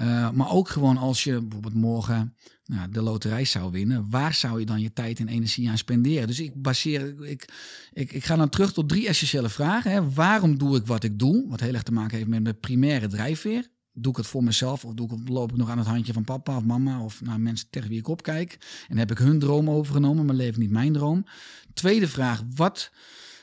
Uh, maar ook gewoon als je bijvoorbeeld morgen nou, de loterij zou winnen, waar zou je dan je tijd en energie aan spenderen? Dus ik baseer, ik, ik, ik ga dan terug tot drie essentiële vragen. Hè. Waarom doe ik wat ik doe? Wat heel erg te maken heeft met mijn primaire drijfveer doe ik het voor mezelf of doe ik, loop ik nog aan het handje van papa of mama of naar mensen tegen wie ik opkijk en heb ik hun droom overgenomen, maar leef niet mijn droom. Tweede vraag, wat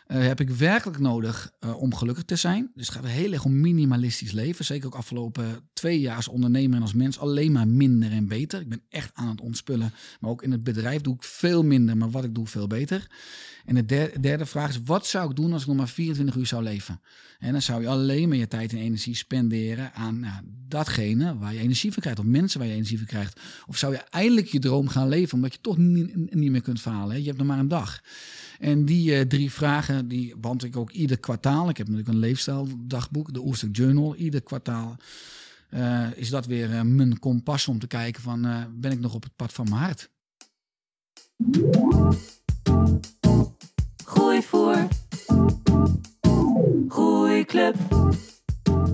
uh, heb ik werkelijk nodig uh, om gelukkig te zijn? Dus het gaat heel erg om minimalistisch leven. Zeker ook afgelopen twee jaar als ondernemer en als mens alleen maar minder en beter. Ik ben echt aan het ontspullen, maar ook in het bedrijf doe ik veel minder, maar wat ik doe veel beter. En de derde, vraag is, wat zou ik doen als ik nog maar 24 uur zou leven? En dan zou je alleen maar je tijd en energie spenderen aan nou, datgene waar je energie van krijgt, of mensen waar je energie van krijgt. Of zou je eindelijk je droom gaan leven, omdat je toch niet, niet meer kunt falen. Hè? Je hebt nog maar een dag. En die uh, drie vragen, die beantwoord ik ook ieder kwartaal. Ik heb natuurlijk een leefstijldagboek, de Oerstuk Journal. Ieder kwartaal uh, is dat weer uh, mijn kompas om te kijken van, ben ik nog op het pad van mijn hart? Gooi voor. Groeiclub.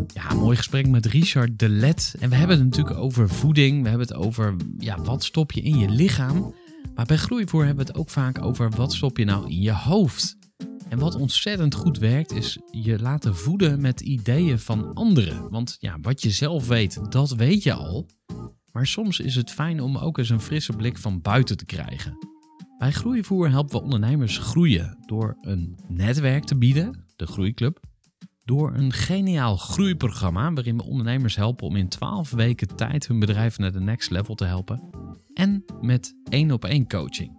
Ja, mooi gesprek met Richard de Let. En we hebben het natuurlijk over voeding. We hebben het over ja, wat stop je in je lichaam. Maar bij groeivoer hebben we het ook vaak over wat stop je nou in je hoofd. En wat ontzettend goed werkt, is je laten voeden met ideeën van anderen. Want ja, wat je zelf weet, dat weet je al. Maar soms is het fijn om ook eens een frisse blik van buiten te krijgen. Bij Groeivoer helpen we ondernemers groeien door een netwerk te bieden, de Groeiclub. Door een geniaal groeiprogramma waarin we ondernemers helpen om in 12 weken tijd hun bedrijf naar de next level te helpen. En met één op één coaching.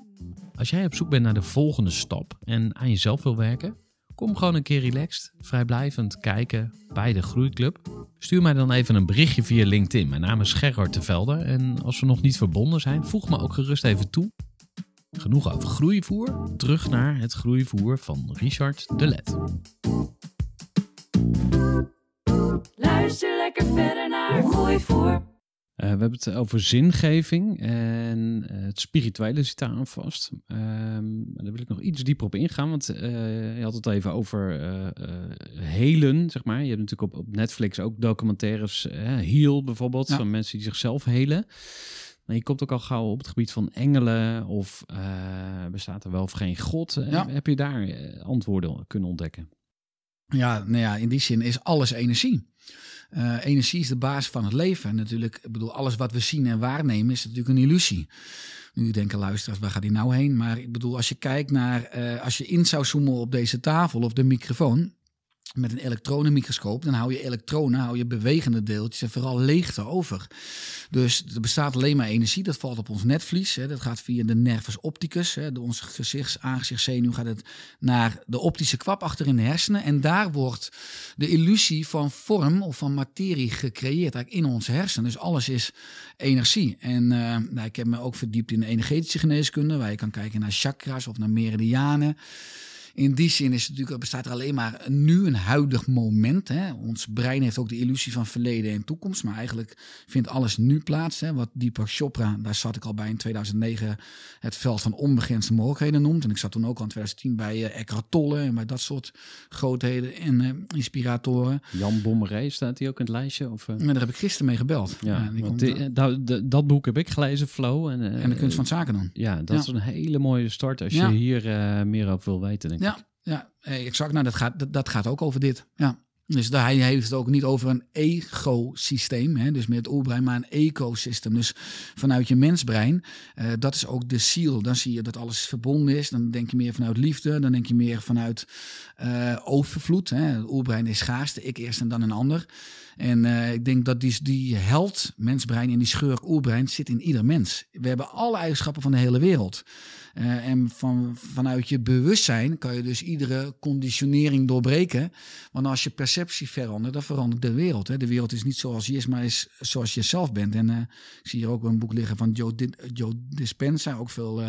Als jij op zoek bent naar de volgende stap en aan jezelf wil werken, kom gewoon een keer relaxed, vrijblijvend kijken bij de Groeiclub. Stuur mij dan even een berichtje via LinkedIn. Mijn naam is Gerard Tevelde en als we nog niet verbonden zijn, voeg me ook gerust even toe. Genoeg over groeivoer, terug naar het groeivoer van Richard de Let. Luister lekker verder naar Groeivoer. Uh, we hebben het over zingeving en uh, het spirituele zit daar aan vast. Uh, daar wil ik nog iets dieper op ingaan, want uh, je had het even over helen, zeg maar. Je hebt natuurlijk op, op Netflix ook documentaires, Heal bijvoorbeeld, van mensen die zichzelf helen. Je komt ook al gauw op het gebied van engelen of bestaat er wel of geen God. Heb je daar antwoorden kunnen ontdekken? Ja, nou ja, in die zin is alles energie. Uh, energie is de basis van het leven. En natuurlijk, ik bedoel, alles wat we zien en waarnemen is natuurlijk een illusie. Nu denken luisteraars, waar gaat die nou heen? Maar ik bedoel, als je kijkt naar, uh, als je in zou zoomen op deze tafel of de microfoon, met een elektronenmicroscoop, dan hou je elektronen, hou je bewegende deeltjes en vooral leegte over. Dus er bestaat alleen maar energie, dat valt op ons netvlies. Hè. Dat gaat via de nervus opticus, hè. De onze gezichts, aangezichtszenuw gaat het naar de optische kwap achter in de hersenen. En daar wordt de illusie van vorm of van materie gecreëerd, eigenlijk in onze hersenen. Dus alles is energie. En uh, nou, ik heb me ook verdiept in energetische geneeskunde, waar je kan kijken naar chakras of naar meridianen. In die zin is het natuurlijk, bestaat er alleen maar een nu, een huidig moment. Hè. Ons brein heeft ook de illusie van verleden en toekomst, maar eigenlijk vindt alles nu plaats. Hè. Wat Deepak Chopra, daar zat ik al bij in 2009, het veld van onbegrensde mogelijkheden noemt. En ik zat toen ook al in 2010 bij uh, Eckhart Tolle en bij dat soort grootheden en uh, inspiratoren. Jan Bommeré, staat hij ook in het lijstje? Of, uh... ja, daar heb ik gisteren mee gebeld. Ja, want die, dat, dat boek heb ik gelezen, Flow. En, en de kunst van zaken doen. Ja, dat is een hele mooie start als je hier meer over wil weten. Denk ja, ik. Ja, exact. Nou, dat gaat, dat, dat gaat ook over dit. Ja. Dus hij heeft het ook niet over een egosysteem, hè, dus met het oerbrein, maar een ecosysteem. Dus vanuit je mensbrein, uh, dat is ook de ziel. Dan zie je dat alles verbonden is. Dan denk je meer vanuit liefde, dan denk je meer vanuit uh, overvloed. Hè. Het oerbrein is schaarste, ik eerst en dan een ander. En uh, ik denk dat die, die held, mensbrein en die schurk oerbrein zit in ieder mens. We hebben alle eigenschappen van de hele wereld. Uh, en van, vanuit je bewustzijn kan je dus iedere conditionering doorbreken. Want als je perceptie verandert, dan verandert de wereld. Hè. De wereld is niet zoals je is, maar is zoals je zelf bent. En uh, ik zie hier ook een boek liggen van Joe, Di Joe Dispenza. Ook veel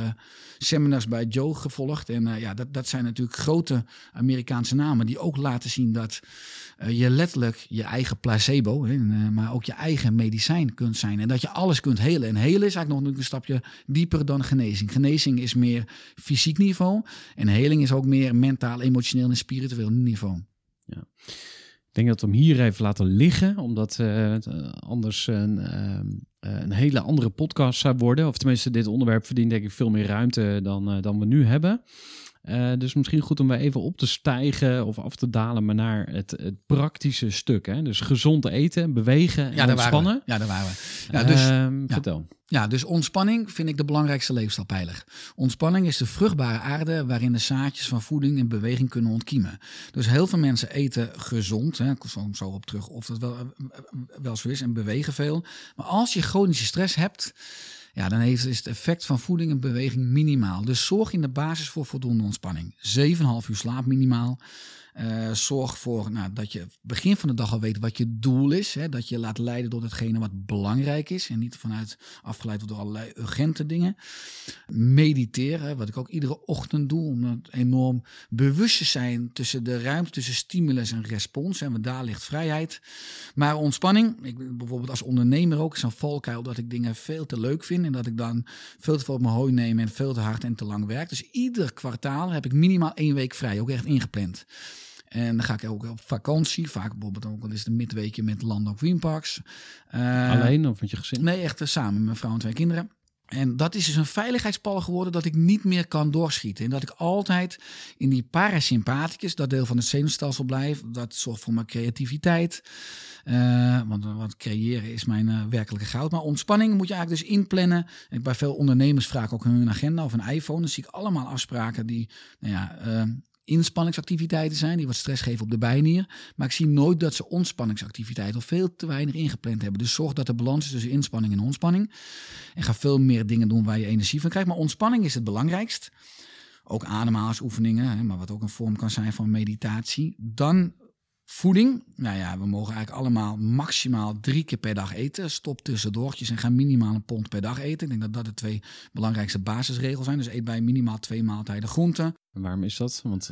seminars bij Joe gevolgd. En ja, dat, dat zijn natuurlijk grote Amerikaanse namen die ook laten zien dat je letterlijk je eigen placebo, hè, maar ook je eigen medicijn kunt zijn. En dat je alles kunt helen. En helen is eigenlijk nog een stapje dieper dan genezing. Genezing is meer fysiek niveau. En heling is ook meer mentaal, emotioneel en spiritueel niveau. Ja. Ik denk dat we hem hier even laten liggen, omdat uh, anders een, uh, een hele andere podcast zou worden. Of tenminste, dit onderwerp verdient denk ik veel meer ruimte dan, dan we nu hebben. Uh, dus misschien goed om weer even op te stijgen of af te dalen, maar naar het, het praktische stuk. Hè? Dus gezond eten, bewegen en ja, daar ontspannen. Waren we. Ja, daar waren we. Ja, dus, uh, Vertel. Ja, dus ontspanning vind ik de belangrijkste leefstijlpijler. Ontspanning is de vruchtbare aarde waarin de zaadjes van voeding en beweging kunnen ontkiemen. Dus heel veel mensen eten gezond, hè, ik kom zo op terug of dat wel, wel zo is, en bewegen veel. Maar als je chronische stress hebt, ja, dan heeft, is het effect van voeding en beweging minimaal. Dus zorg in de basis voor voldoende ontspanning. 7,5 uur slaap minimaal. Uh, zorg voor nou, dat je begin van de dag al weet wat je doel is. Hè, dat je laat leiden door hetgene wat belangrijk is. En niet vanuit afgeleid wordt door allerlei urgente dingen. Mediteren, wat ik ook iedere ochtend doe. Om enorm bewust te zijn tussen de ruimte tussen stimulus en respons. En daar ligt vrijheid. Maar ontspanning, ik, bijvoorbeeld als ondernemer ook, is een valkuil dat ik dingen veel te leuk vind. En dat ik dan veel te veel op mijn hooi neem en veel te hard en te lang werk. Dus ieder kwartaal heb ik minimaal één week vrij, ook echt ingepland. En dan ga ik ook op vakantie. Vaak bijvoorbeeld ook wel eens de midweekje met Land Green Parks. Uh, Alleen of met je gezin? Nee, echt uh, samen met mijn vrouw en twee kinderen. En dat is dus een veiligheidspal geworden dat ik niet meer kan doorschieten. En dat ik altijd in die parasympathicus, dat deel van het zenuwstelsel blijf. Dat zorgt voor mijn creativiteit. Uh, want wat creëren is mijn uh, werkelijke goud. Maar ontspanning moet je eigenlijk dus inplannen. Ik bij veel ondernemers vraag ook hun agenda of een iPhone. Dan zie ik allemaal afspraken die, nou ja, uh, inspanningsactiviteiten zijn, die wat stress geven op de bijnier. Maar ik zie nooit dat ze ontspanningsactiviteiten veel te weinig ingepland hebben. Dus zorg dat de balans is tussen inspanning en ontspanning. En ga veel meer dingen doen waar je energie van krijgt. Maar ontspanning is het belangrijkst. Ook ademhalingsoefeningen, maar wat ook een vorm kan zijn van meditatie. Dan Voeding, nou ja, we mogen eigenlijk allemaal maximaal drie keer per dag eten. Stop tussendoortjes en ga minimaal een pond per dag eten. Ik denk dat dat de twee belangrijkste basisregels zijn. Dus eet bij minimaal twee maaltijden groenten. En waarom is dat? Want...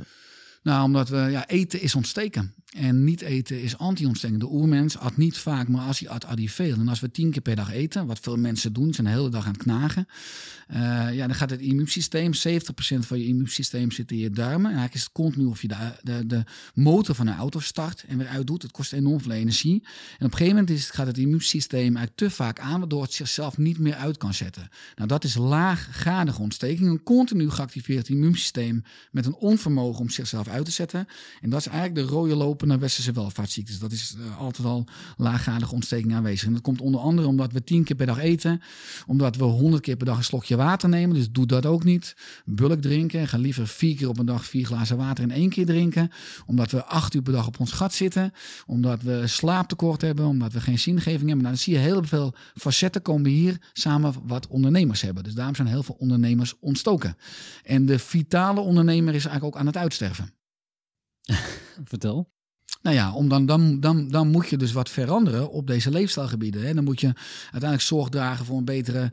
Nou, omdat we, ja, eten is ontsteken. En niet eten is anti-ontstekend. De oermens at niet vaak, maar als hij at, at hij veel. En als we tien keer per dag eten, wat veel mensen doen, zijn de hele dag aan het knagen. Uh, ja, dan gaat het immuunsysteem, 70% van je immuunsysteem zit in je darmen. En eigenlijk is het continu of je de, de, de motor van een auto start en weer uitdoet. Het kost enorm veel energie. En op een gegeven moment is, gaat het immuunsysteem eigenlijk te vaak aan, waardoor het zichzelf niet meer uit kan zetten. Nou, dat is laaggradige ontsteking. Een continu geactiveerd immuunsysteem met een onvermogen om zichzelf uit te zetten. En dat is eigenlijk de rode loper naar westerse welvaartsziektes. Dat is uh, altijd al laaggradige ontsteking aanwezig. En dat komt onder andere omdat we tien keer per dag eten, omdat we honderd keer per dag een slokje water nemen. Dus doe dat ook niet. Bulk drinken. Ga liever vier keer op een dag vier glazen water in één keer drinken. Omdat we acht uur per dag op ons gat zitten. Omdat we slaaptekort hebben. Omdat we geen zingeving hebben. Nou, dan zie je heel veel facetten komen hier samen wat ondernemers hebben. Dus daarom zijn heel veel ondernemers ontstoken. En de vitale ondernemer is eigenlijk ook aan het uitsterven. (laughs) Vertel. Nou ja, om dan, dan, dan, dan moet je dus wat veranderen op deze leefstijlgebieden. Hè. Dan moet je uiteindelijk zorg dragen voor een betere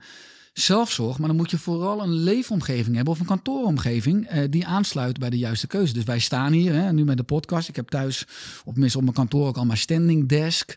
zelfzorg, maar dan moet je vooral een leefomgeving hebben of een kantooromgeving eh, die aansluit bij de juiste keuze. Dus wij staan hier hè, nu met de podcast. Ik heb thuis, tenminste op mijn kantoor ook al mijn standing desk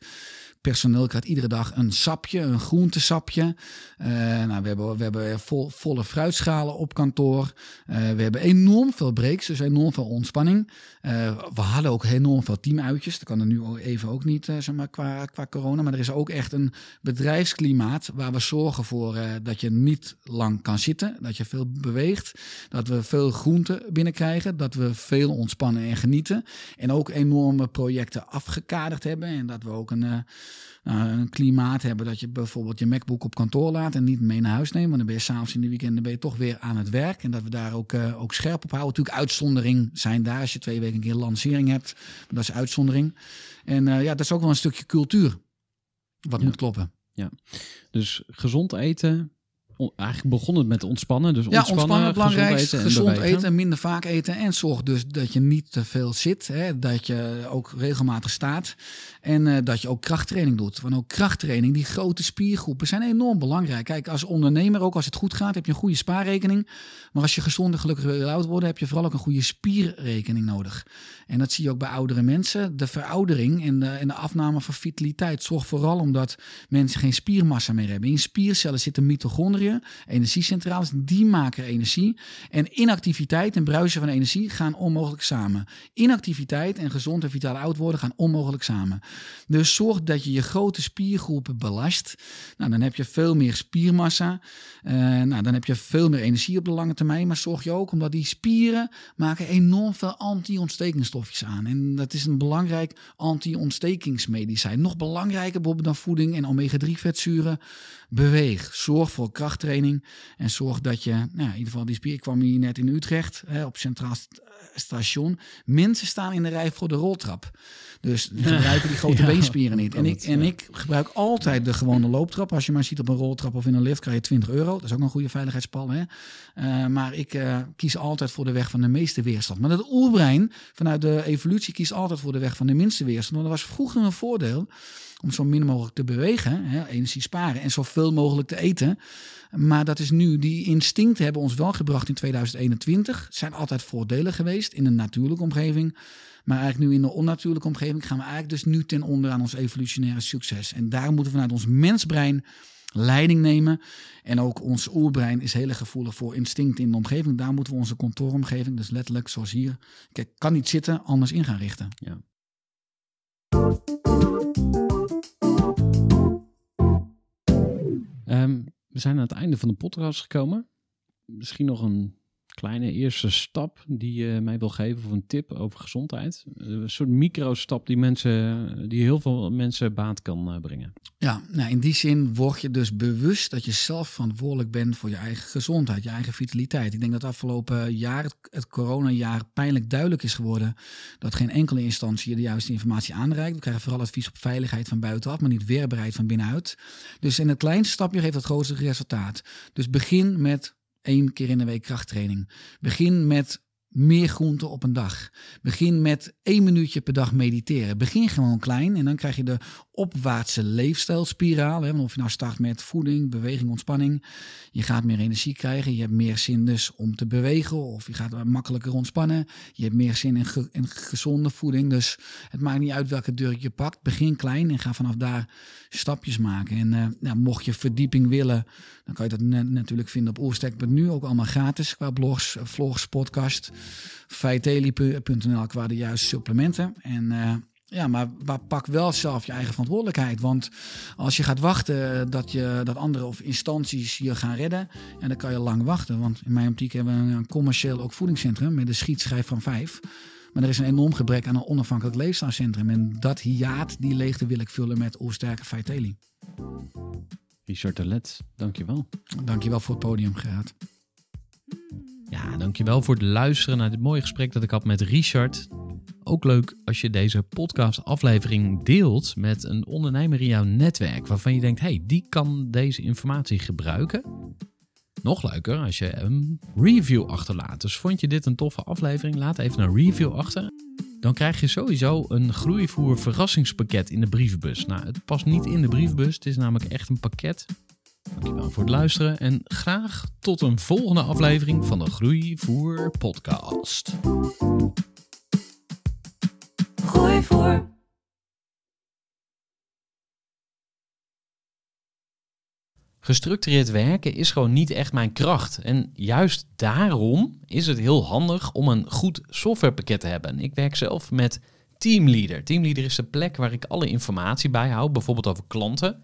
personeel krijgt iedere dag een sapje, een groentesapje. Uh, nou, we hebben, we hebben vol, volle fruitschalen op kantoor. Uh, we hebben enorm veel breaks, dus enorm veel ontspanning. Uh, we hadden ook enorm veel teamuitjes. Dat kan er nu even ook niet, zeg maar, qua, qua corona. Maar er is ook echt een bedrijfsklimaat waar we zorgen voor dat je niet lang kan zitten. Dat je veel beweegt. Dat we veel groente binnenkrijgen. Dat we veel ontspannen en genieten. En ook enorme projecten afgekaderd hebben. En dat we ook een een klimaat hebben dat je bijvoorbeeld je MacBook op kantoor laat en niet mee naar huis neemt. Want dan ben je s'avonds in de weekenden ben je toch weer aan het werk. En dat we daar ook, uh, ook scherp op houden. Natuurlijk uitzondering zijn daar als je twee weken een keer lancering hebt. Dat is uitzondering. En uh, ja, dat is ook wel een stukje cultuur. Wat Ja. moet kloppen. Ja, dus gezond eten. Eigenlijk begon het met ontspannen. Dus Ja, ontspannen, ontspannen het belangrijkste. gezond eten. en Gezond bewegen. eten, minder vaak eten. En zorg dus dat je niet te veel zit. Hè, dat je ook regelmatig staat. En eh, dat je ook krachttraining doet. Want ook krachttraining, die grote spiergroepen zijn enorm belangrijk. Kijk, als ondernemer, ook als het goed gaat, heb je een goede spaarrekening. Maar als je gezond en gelukkig wil oud worden, heb je vooral ook een goede spierrekening nodig. En dat zie je ook bij oudere mensen. De veroudering en de, en de afname van vitaliteit zorgt vooral omdat mensen geen spiermassa meer hebben. In spiercellen zitten mitochondriën, energiecentrales, die maken energie. En inactiviteit en bruisen van energie gaan onmogelijk samen. Inactiviteit en gezond en vitaal oud worden gaan onmogelijk samen. Dus zorg dat je je grote spiergroepen belast. Nou, dan heb je veel meer spiermassa. Eh, nou, dan heb je veel meer energie op de lange termijn. Maar zorg je ook omdat die spieren maken enorm veel anti-ontstekingsstofjes aan. En dat is een belangrijk anti-ontstekingsmedicijn. Nog belangrijker bijvoorbeeld dan voeding en omega-3 vetzuren. Beweeg. Zorg voor krachttraining. En zorg dat je, nou, in ieder geval die spier. Ik kwam hier net in Utrecht hè, op Centraal St- Station. Mensen staan in de rij voor de roltrap. Dus die (laughs) gebruiken die grote Ja, beenspieren niet. En ik, en ik gebruik altijd de gewone looptrap. Als je maar ziet op een roltrap of in een lift, krijg je 20 euro. Dat is ook een goede veiligheidspal. Hè? Eh, maar ik eh, kies altijd voor de weg van de meeste weerstand. Maar dat oerbrein vanuit de evolutie kiest altijd voor de weg van de minste weerstand. Want dat was vroeger een voordeel om zo min mogelijk te bewegen, hè, energie sparen en zoveel mogelijk te eten. Maar dat is nu, die instincten hebben ons wel gebracht in 2021. Het zijn altijd voordelen geweest in een natuurlijke omgeving. Maar eigenlijk nu in een onnatuurlijke omgeving gaan we eigenlijk dus nu ten onder aan ons evolutionaire succes. En daar moeten we vanuit ons mensbrein leiding nemen. En ook ons oerbrein is heel erg gevoelig voor instincten in de omgeving. Daar moeten we onze kantooromgeving, dus letterlijk zoals hier, kijk, kan niet zitten, anders in gaan richten. Ehm, we zijn aan het einde van de podcast gekomen. Misschien nog een kleine eerste stap die je mij wil geven of een tip over gezondheid. Een soort microstap die mensen, die heel veel mensen baat kan eh, brengen. Ja, nou in die zin word je dus bewust dat je zelf verantwoordelijk bent voor je eigen gezondheid, je eigen vitaliteit. Ik denk dat afgelopen jaar, het, het coronajaar, pijnlijk duidelijk is geworden dat geen enkele instantie je de juiste informatie aanreikt. We krijgen vooral advies op veiligheid van buitenaf, maar niet weerbaarheid van binnenuit. Dus in het kleinste stapje geeft het grootste resultaat. Dus begin met één keer in de week krachttraining. Begin met meer groente op een dag. Begin met één minuutje per dag mediteren. Begin gewoon klein en dan krijg je de opwaartse leefstijlspiraal. Hè? Of je nou start met voeding, beweging, ontspanning. Je gaat meer energie krijgen. Je hebt meer zin dus om te bewegen of je gaat makkelijker ontspannen. Je hebt meer zin in, in gezonde voeding. Dus het maakt niet uit welke deur je pakt. Begin klein en ga vanaf daar stapjes maken. En eh, nou, mocht je verdieping willen, dan kan je dat na- natuurlijk vinden op oerstek.nu. Ook allemaal gratis qua blogs, vlogs, podcast. Feiteli.nl qua de juiste supplementen. En eh, ja, maar, maar pak wel zelf je eigen verantwoordelijkheid. Want als je gaat wachten dat, je, dat andere of instanties je gaan redden, en dan kan je lang wachten. Want in mijn optiek hebben we een commercieel ook voedingscentrum met een schietschijf van vijf. Maar er is een enorm gebrek aan een onafhankelijk leefstijlcentrum. En dat hiaat, die leegte wil ik vullen met oersterke Feiteli. Richard de Let, dankjewel. Dankjewel voor het podium, Gerard. Ja, dankjewel voor het luisteren naar dit mooie gesprek dat ik had met Richard. Ook leuk als je deze podcast-aflevering deelt met een ondernemer in jouw netwerk waarvan je denkt: hey, die kan deze informatie gebruiken. Nog leuker als je een review achterlaat. Dus vond je dit een toffe aflevering? Laat even een review achter. Dan krijg je sowieso een groeivoer verrassingspakket in de brievenbus. Nou, het past niet in de brievenbus. Het is namelijk echt een pakket Dankjewel voor het luisteren en graag tot een volgende aflevering van de Groeivoer podcast. Gooi voor. Gestructureerd werken is gewoon niet echt mijn kracht. En juist daarom is het heel handig om een goed softwarepakket te hebben. Ik werk zelf met Teamleader. Teamleader is de plek waar ik alle informatie bijhoud, bijvoorbeeld over klanten.